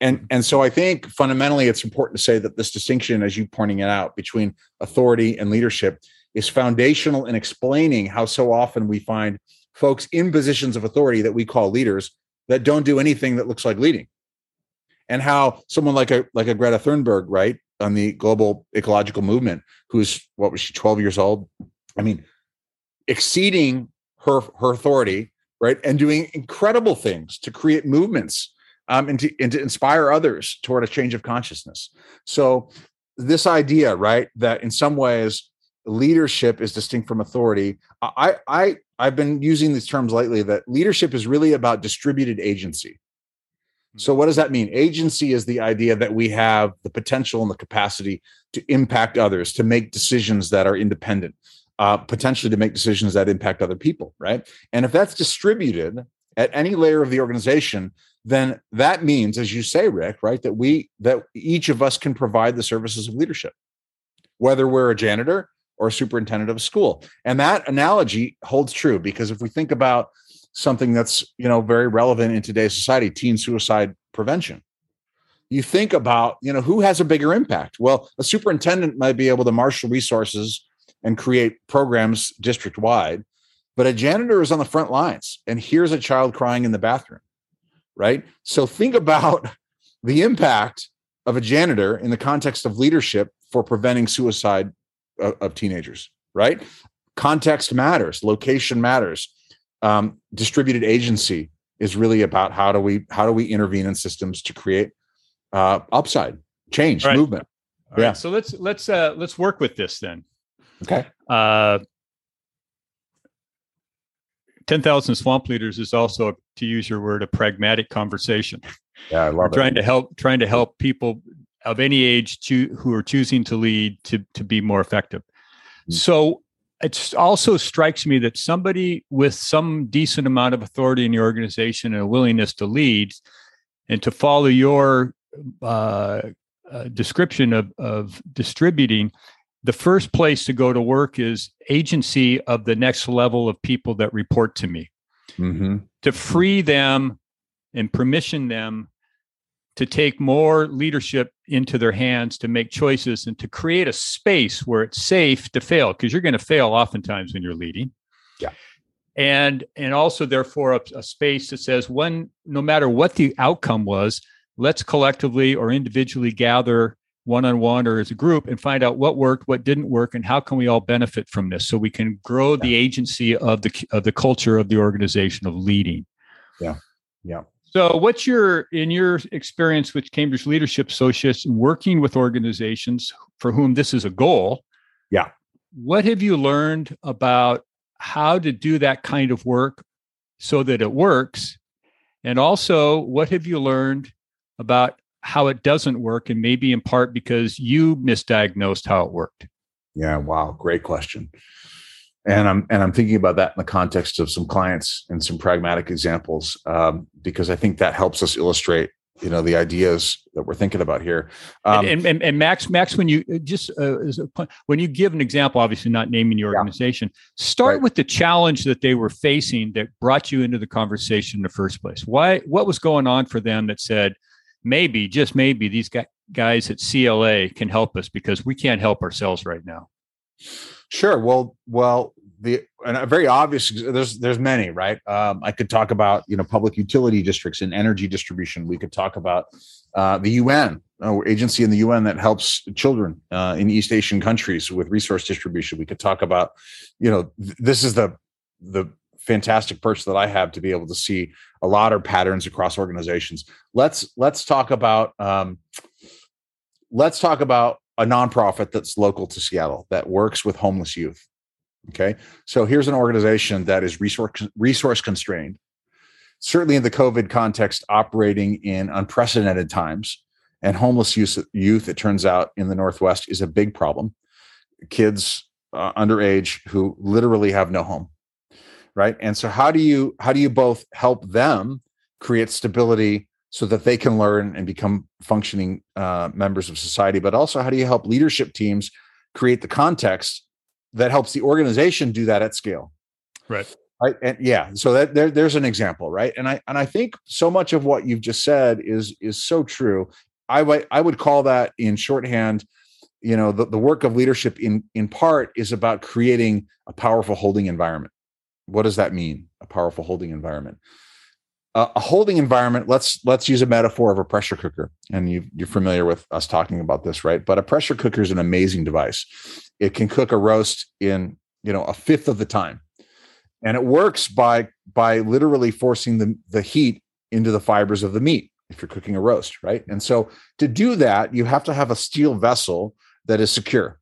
And mm-hmm. and so I think fundamentally it's important to say that this distinction, as you pointing it out, between authority and leadership is foundational in explaining how so often we find folks in positions of authority that we call leaders that don't do anything that looks like leading. And how someone like a like a Greta Thunberg, right, on the global ecological movement, who's what was she, 12 years old? I mean, exceeding her her authority right? And doing incredible things to create movements um, and, to, and to inspire others toward a change of consciousness. So, this idea, right, that in some ways leadership is distinct from authority. I, I, I've been using these terms lately that leadership is really about distributed agency. So, what does that mean? Agency is the idea that we have the potential and the capacity to impact others, to make decisions that are independent, uh, potentially to make decisions that impact other people, right? And if that's distributed at any layer of the organization, then that means, as you say, Rick, right, that we that each of us can provide the services of leadership, whether we're a janitor or a superintendent of a school. And that analogy holds true because if we think about something that's you know very relevant in today's society, teen suicide prevention, you think about you know who has a bigger impact. Well, a superintendent might be able to marshal resources and create programs district wide. But a janitor is on the front lines and here's a child crying in the bathroom, right? So think about the impact of a janitor in the context of leadership for preventing suicide of, of teenagers, right? Context matters, location matters. Um, distributed agency is really about how do we how do we intervene in systems to create uh, upside, change, right. movement. All yeah. Right. So let's let's uh, let's work with this then. Okay. Uh, 10,000 swamp leaders is also, to use your word, a pragmatic conversation. Yeah, I love We're it. Trying to help, trying to help people of any age to, who are choosing to lead to, to be more effective. Mm-hmm. So it also strikes me that somebody with some decent amount of authority in the organization and a willingness to lead and to follow your uh, uh, description of, of distributing the first place to go to work is agency of the next level of people that report to me mm-hmm. to free them and permission them to take more leadership into their hands to make choices and to create a space where it's safe to fail because you're going to fail oftentimes when you're leading yeah and and also therefore a, a space that says when no matter what the outcome was let's collectively or individually gather one on one or as a group and find out what worked, what didn't work, and how can we all benefit from this so we can grow the agency of the of the culture of the organization of leading. Yeah. Yeah. So, what's your, in your experience with Cambridge Leadership Associates, working with organizations for whom this is a goal? Yeah. What have you learned about how to do that kind of work so that it works? And also, what have you learned about how it doesn't work and maybe in part because you misdiagnosed how it worked yeah wow great question and i'm and i'm thinking about that in the context of some clients and some pragmatic examples um, because i think that helps us illustrate you know the ideas that we're thinking about here um, and, and, and, max max when you uh, just uh, when you give an example obviously not naming your organization yeah. start right. with the challenge that they were facing that brought you into the conversation in the first place why what was going on for them that said maybe, just maybe, these guys at CLA can help us because we can't help ourselves right now. Sure. Well, well, the and a very obvious. There's there's many, right? Um, I could talk about you know public utility districts and energy distribution. We could talk about uh, the UN uh, agency in the UN that helps children uh, in East Asian countries with resource distribution. We could talk about, you know, th- this is the the fantastic perch that I have to be able to see a lot of patterns across organizations. Let's let's talk about um, let's talk about a nonprofit that's local to Seattle that works with homeless youth. Okay, so here's an organization that is resource resource constrained, certainly in the COVID context, operating in unprecedented times. And homeless youth, youth, it turns out, in the Northwest is a big problem. Kids uh, underage who literally have no home right and so how do you how do you both help them create stability so that they can learn and become functioning uh, members of society but also how do you help leadership teams create the context that helps the organization do that at scale. Right. Right. And yeah, so that there, there's an example, right? And I and I think so much of what you've just said is is so true. I would I would call that in shorthand, you know, the, the work of leadership in in part is about creating a powerful holding environment. What does that mean? A powerful holding environment. A holding environment. Let's let's use a metaphor of a pressure cooker, and you you're familiar with us talking about this, right? But a pressure cooker is an amazing device. It can cook a roast in you know a fifth of the time and it works by by literally forcing the the heat into the fibers of the meat if you're cooking a roast right and so to do that you have to have a steel vessel that is secure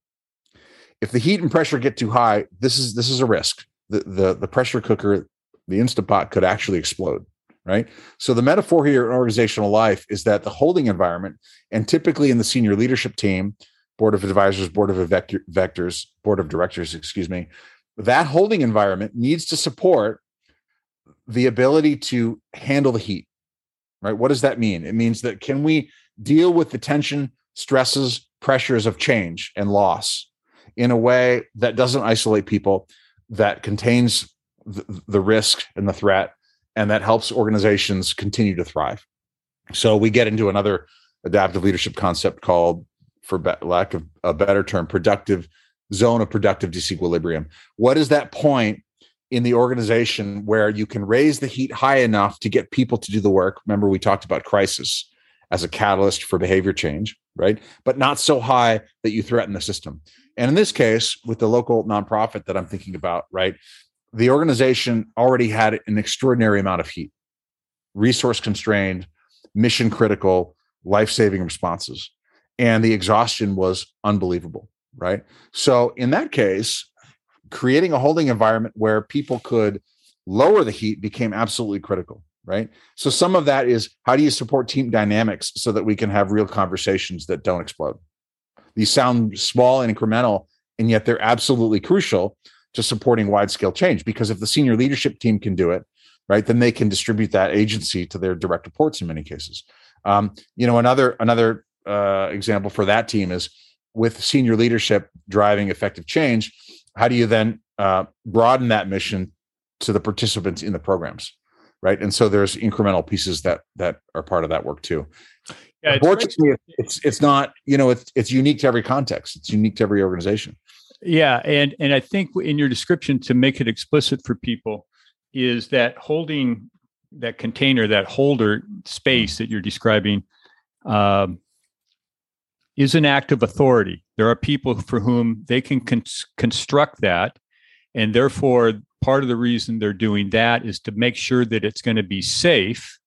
if the heat and pressure get too high this is this is a risk the the, the pressure cooker the instant instapot could actually explode right? So the metaphor here in organizational life is that the holding environment and typically in the senior leadership team board of advisors board of vectors board of directors excuse me that holding environment needs to support the ability to handle the heat right? What does that mean? It means that can we deal with the tension stresses pressures of change and loss in a way that doesn't isolate people that contains the, the risk and the threat and that helps organizations continue to thrive so we get into another adaptive leadership concept called for be- lack of a better term productive zone of productive disequilibrium. What is that point in the organization where you can raise the heat high enough to get people to do the work? Remember, we talked about crisis as a catalyst for behavior change, right? But not so high that you threaten the system. And in this case, with the local nonprofit that I'm thinking about, right, the organization already had an extraordinary amount of heat, resource constrained, mission critical, life saving responses. And the exhaustion was unbelievable right? So in that case, creating a holding environment where people could lower the heat became absolutely critical, right? So some of that is how do you support team dynamics so that we can have real conversations that don't explode? These sound small and incremental, and yet they're absolutely crucial to supporting wide scale change because if the senior leadership team can do it, right, then they can distribute that agency to their direct reports in many cases. Um, you know, another another uh, example for that team is with senior leadership driving effective change, how do you then uh, broaden that mission to the participants in the programs, right? And so there's incremental pieces that that are part of that work too. Yeah, Unfortunately, it's, it's it's not you know it's it's unique to every context. It's unique to every organization. Yeah, and and I think in your description to make it explicit for people is that holding that container, that holder space that you're describing, um, is an act of authority. There are people for whom they can con- construct that. And therefore, part of the reason they're doing that is to make sure that it's going to be safe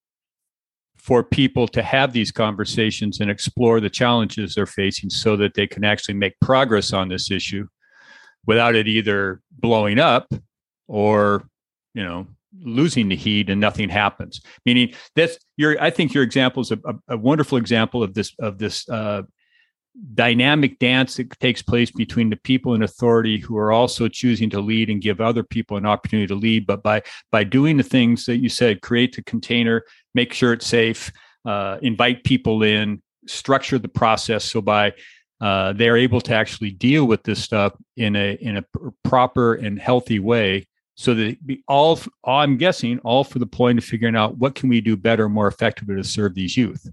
for people to have these conversations and explore the challenges they're facing so that they can actually make progress on this issue without it either blowing up or, you know, losing the heat and nothing happens. Meaning that's your i think your example is a, a, wonderful example of this of this uh, dynamic dance that takes place between the people in authority who are also choosing to lead and give other people an opportunity to lead. But by by doing the things that you said create the container make sure it's safe uh, invite people in structure the process so by uh, they're able to actually deal with this stuff in a in a proper and healthy way so that all i'm guessing all for the point of figuring out what can we do better more effectively to serve these youth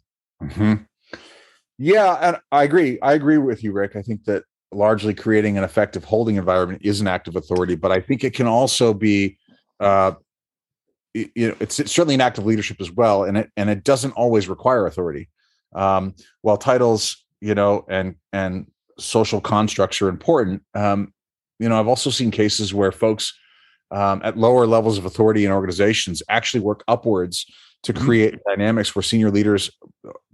mm-hmm. Yeah, and I agree. I agree with you, Rick. I think that largely creating an effective holding environment is an act of authority, but I think it can also be, uh, you know, it's, it's certainly an act of leadership as well, and it and it doesn't always require authority. Um, while titles, you know, and and social constructs are important, um, you know, I've also seen cases where folks um, at lower levels of authority in organizations actually work upwards to mm-hmm. create mm-hmm. dynamics where senior leaders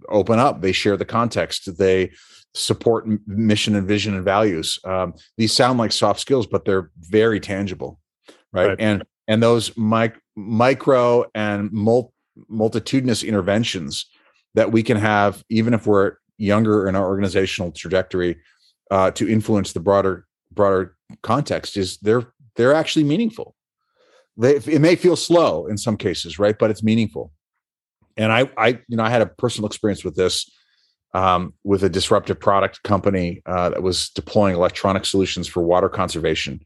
open up they share the context they support mission and vision and values um, these sound like soft skills but they're very tangible right, right. and and those mic- micro and mul- multitudinous interventions that we can have even if we're younger in our organizational trajectory uh, to influence the broader broader context is they're they're actually meaningful. They, it may feel slow in some cases right but it's meaningful. And I, I, you know, I had a personal experience with this um, with a disruptive product company uh, that was deploying electronic solutions for water conservation.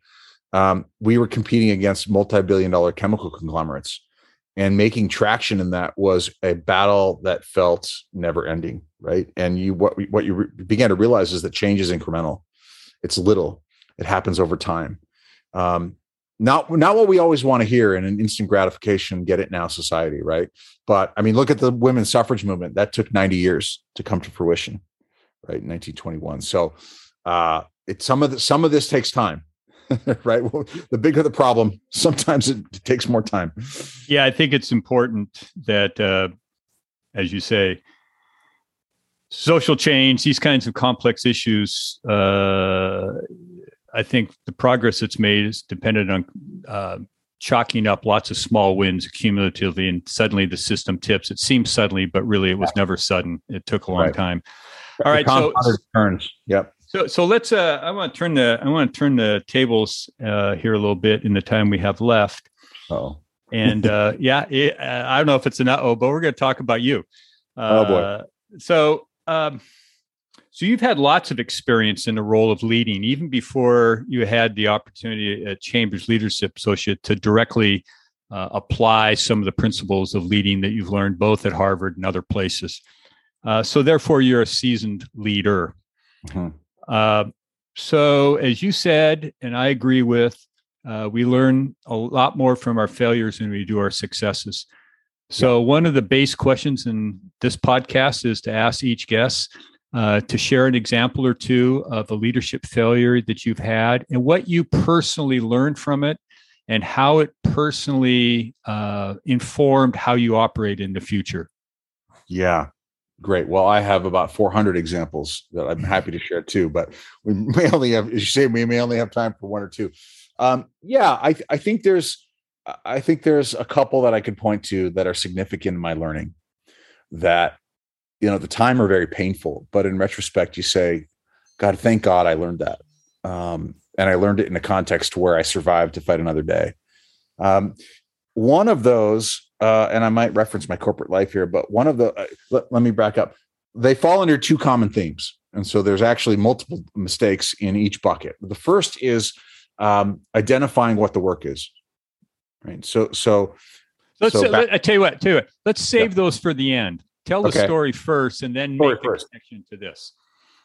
Um, we were competing against multi-billion dollar chemical conglomerates and making traction in that was a battle that felt never ending right? And you what what you re- began to realize is that change is incremental. It's little. It happens over time. Um, not not what we always want to hear in an instant gratification get it now society right? But i mean look at the women's suffrage movement. That took 90 years to come to fruition right 1921 so uh it some of the, some of this takes time right? Well, the bigger the problem sometimes it takes more time. Yeah i think it's important that uh as you say social change these kinds of complex issues uh I think the progress that's made is dependent on uh, chalking up lots of small wins cumulatively, and suddenly the system tips. It seems suddenly, but really it was never sudden. It took a long right. time. All right, so turns. Yep. So so let's. Uh, I want to turn the I want to turn the tables uh, here a little bit in the time we have left. Oh. and uh, yeah, it, uh, I don't know if it's an oh, but we're going to talk about you. oh boy. Uh, so. Um, so you've had lots of experience in the role of leading, even before you had the opportunity at Cambridge Leadership Associate to directly uh, apply some of the principles of leading that you've learned both at Harvard and other places. Uh, so therefore, you're a seasoned leader. Mm-hmm. Uh, so as you said, and I agree with, uh, we learn a lot more from our failures than we do our successes. So one of the base questions in this podcast is to ask each guest uh, to share an example or two of a leadership failure that you've had and what you personally learned from it and how it personally uh, informed how you operate in the future. Yeah, great. Well, I have about 400 examples that I'm happy to share too, but we may only have, as you say, we may only have time for one or two. Um, yeah, I, I think there's, I think there's a couple that I could point to that are significant in my learning that you know, at the time are very painful, but in retrospect, you say, God, thank God I learned that. Um, and I learned it in a context where I survived to fight another day. Um, one of those, uh, and I might reference my corporate life here, but one of the, uh, let, let me back up. They fall under two common themes. And so there's actually multiple mistakes in each bucket. The first is um, identifying what the work is. Right. So, so, Let's. So back, I tell you what. Tell you what. Let's save yeah. those for the end. Tell the okay. story first, and then story make first. a connection to this.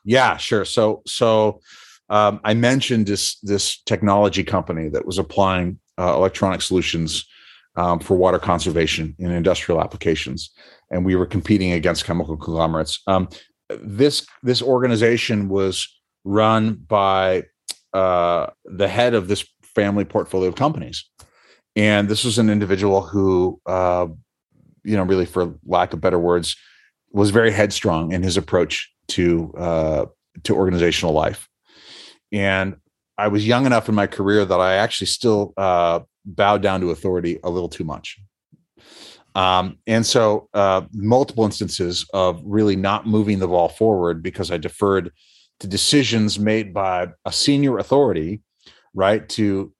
Yeah, sure. So, so um, I mentioned this this technology company that was applying uh, electronic solutions um, for water conservation in industrial applications, and we were competing against chemical conglomerates. Um, this this organization was run by uh, the head of this family portfolio of companies, and this was an individual who uh, you know, really for lack of better words, was very headstrong in his approach to uh, to organizational life. And I was young enough in my career that I actually still uh, bowed down to authority a little too much. Um, and so, uh, multiple instances of really not moving the ball forward because I deferred to decisions made by a senior authority, right? To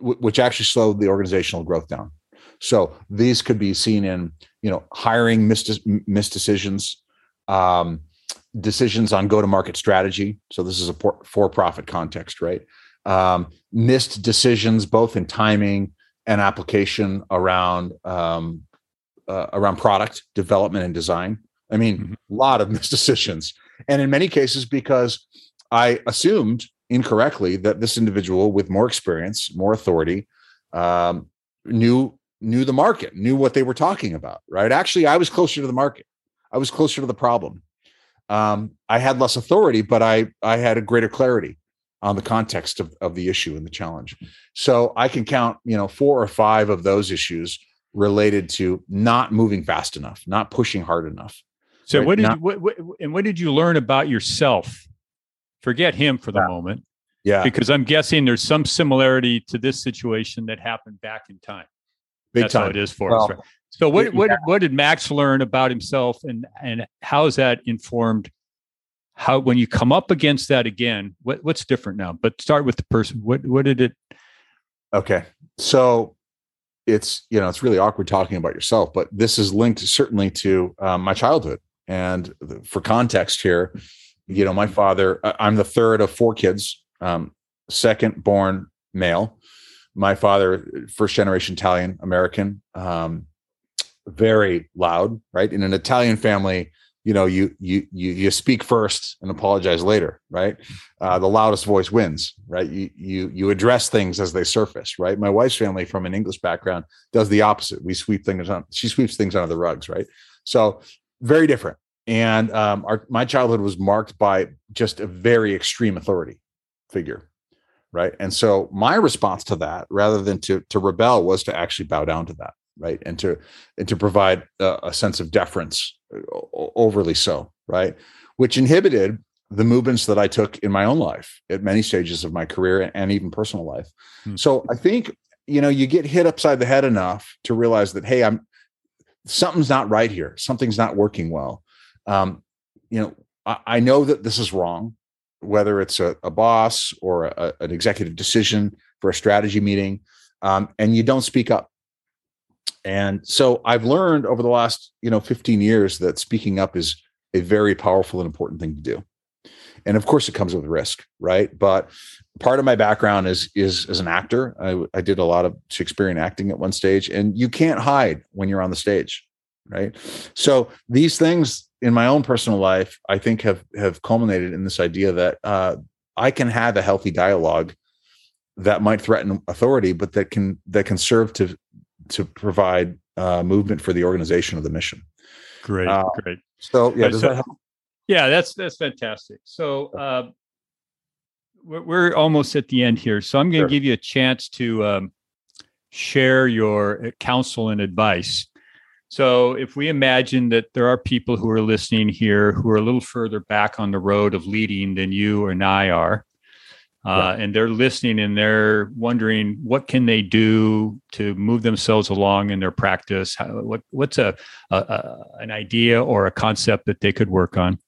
which actually slowed the organizational growth down. So these could be seen in, you know, hiring missed, missed decisions, um, decisions on go-to-market strategy. So this is a for-profit context, right? Um, missed decisions both in timing and application around um, uh, around product development and design. I mean, mm-hmm. a lot of missed decisions, and in many cases because I assumed incorrectly that this individual with more experience, more authority, um, knew knew the market, knew what they were talking about, right? Actually, I was closer to the market. I was closer to the problem. Um, I had less authority, but I I had a greater clarity on the context of, of the issue and the challenge. So I can count, you know, four or five of those issues related to not moving fast enough, not pushing hard enough. So right? what did not, you, what, what, and what did you learn about yourself? Forget him for the yeah. moment. Yeah. Because I'm guessing there's some similarity to this situation that happened back in time. Big That's time. how it is for well, us. Right? So what yeah. what what did Max learn about himself, and and how is that informed? How when you come up against that again, what what's different now? But start with the person. What what did it? Okay, so it's you know it's really awkward talking about yourself, but this is linked certainly to um, my childhood And for context here, you know, my father, I'm the third of four kids, um, second born male. My father, first generation Italian American, um, very loud, right? In an Italian family, you know, you you you you speak first and apologize later, right? Uh, the loudest voice wins, right? You you you address things as they surface, right? My wife's family, from an English background, does the opposite. We sweep things on. She sweeps things under the rugs, right? So very different. And um, our my childhood was marked by just a very extreme authority figure, right? And so my response to that, rather than to to rebel, was to actually bow down to that right? And to and to provide a, a sense of deference overly so right? Which inhibited the movements that i took in my own life at many stages of my career and even personal life. Hmm. so i think you know you get hit upside the head enough to realize that hey i'm something's not right here. Something's not working well um, you know I, I, know that this is wrong whether it's a, a boss or a, an executive decision for a strategy meeting um, and you don't speak up and so I've learned over the last, you know, 15 years that speaking up is a very powerful and important thing to do. And of course it comes with risk, right? But part of my background is is as an actor. I, I did a lot of Shakespearean acting at one stage, and you can't hide when you're on the stage, right? So these things in my own personal life, I think have have culminated in this idea that uh, I can have a healthy dialogue that might threaten authority, but that can that can serve to to provide uh, movement for the organization of the mission. Great, uh, great. So yeah, does so, that? Yeah, that's that's fantastic. So uh, we're, we're, almost at the end here, so I'm going to sure. give you a chance to um, share your uh, counsel and advice. So, if we imagine that there are people who are listening here who are a little further back on the road of leading than you and I are, uh, and they're listening and they're wondering what can they do to move themselves along in their practice? How, what, what's a, a, a, an idea or a concept that they could work on?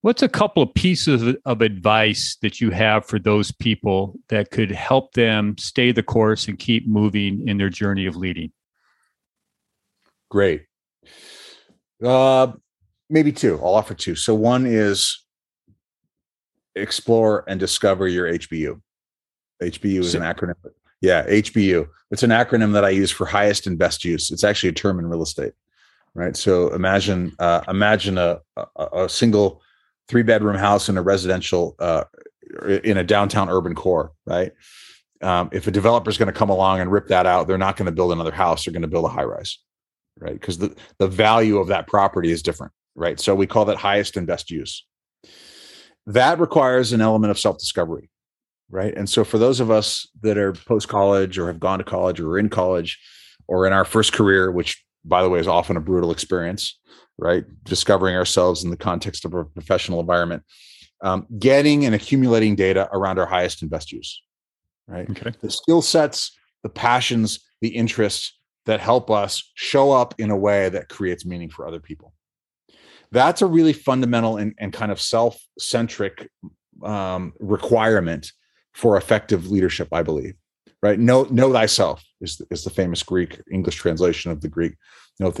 What's a couple of pieces of advice that you have for those people that could help them stay the course and keep moving in their journey of leading great uh, maybe two i'll offer two so one is explore and discover your HBU. HBU is an acronym. Yeah, HBU. It's an acronym that I use for highest and best use. It's actually a term in real estate, right? So imagine uh, imagine a, a, a single three bedroom house in a residential uh, in a downtown urban core, right? Um, if a developer is going to come along and rip that out, they're not going to build another house. They're going to build a high rise, right? Because the the value of that property is different, right? So we call that highest and best use that requires an element of self discovery right and so for those of us that are post college or have gone to college or are in college or in our first career which by the way is often a brutal experience right discovering ourselves in the context of a professional environment um, getting and accumulating data around our highest and best use right okay. the skill sets the passions the interests that help us show up in a way that creates meaning for other people. That's a really fundamental and, and kind of self-centric um, requirement for effective leadership i believe right? Know know thyself is, is the famous greek english translation of the greek know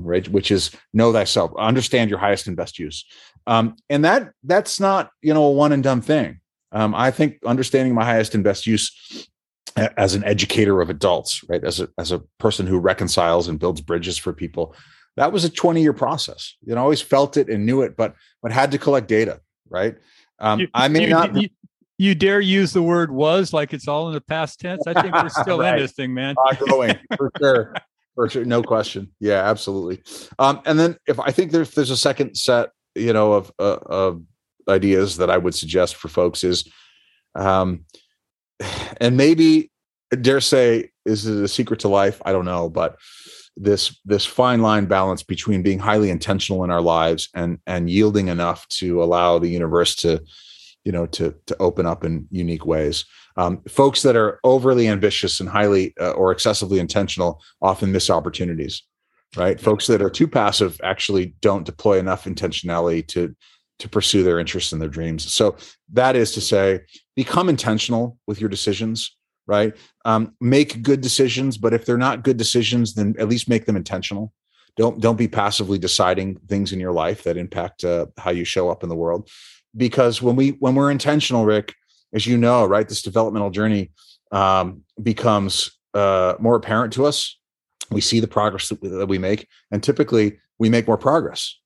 right? Which is know thyself understand your highest and best use. Um, and that that's not you know a one and done thing. Um, i think understanding my highest and best use as an educator of adults right as a as a person who reconciles and builds bridges for people that was a 20 year process. You know, I always felt it and knew it, but but had to collect data, right? Um, you, I may you, not. You, you, dare use the word was like it's all in the past tense. I think we're still right. in this thing, man. Ongoing for sure, for sure, no question. Yeah, absolutely. Um, and then if I think there's there's a second set, you know, of uh, of ideas that I would suggest for folks is, um, and maybe dare say is it a secret to life? I don't know, but this this fine line balance between being highly intentional in our lives and and yielding enough to allow the universe to you know to to open up in unique ways. Um, folks that are overly ambitious and highly uh, or excessively intentional often miss opportunities right? Folks that are too passive actually don't deploy enough intentionality to to pursue their interests and their dreams so that is to say become intentional with your decisions right? Um, make good decisions, but if they're not good decisions, then at least make them intentional. don't don't be passively deciding things in your life that impact uh, how you show up in the world because when we when we're intentional rick as you know right this developmental journey um, becomes uh, more apparent to us we see the progress that we, that we make and typically we make more progress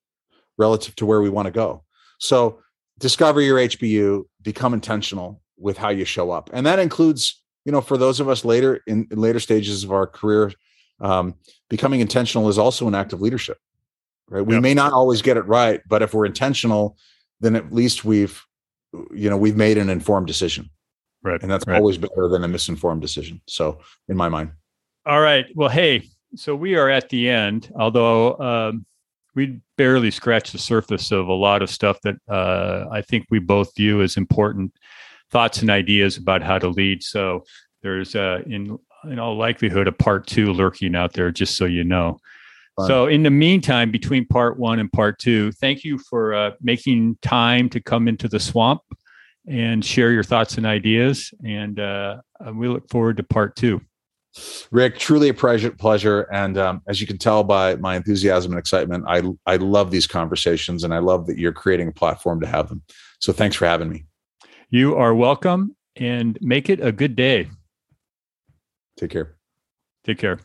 relative to where we want to go so discover your hbu become intentional with how you show up. And that includes you know for those of us later in, in later stages of our career um, becoming intentional is also an act of leadership right? We yep. may not always get it right but if we're intentional then at least we've you know we've made an informed decision. Right and that's right. always better than a misinformed decision so in my mind. All right. Well hey so we are at the end although um, we barely scratched the surface of a lot of stuff that uh, i think we both view as important thoughts and ideas about how to lead so there's uh, in in all likelihood a part two lurking out there just so you know Fun. So, in the meantime, between part one and part two, thank you for uh, making time to come into the swamp and share your thoughts and ideas. And uh, we look forward to part two. Rick, truly a pleasure. pleasure. And um, as you can tell by my enthusiasm and excitement, I, I love these conversations and I love that you're creating a platform to have them. So, thanks for having me. You are welcome and make it a good day. Take care. Take care.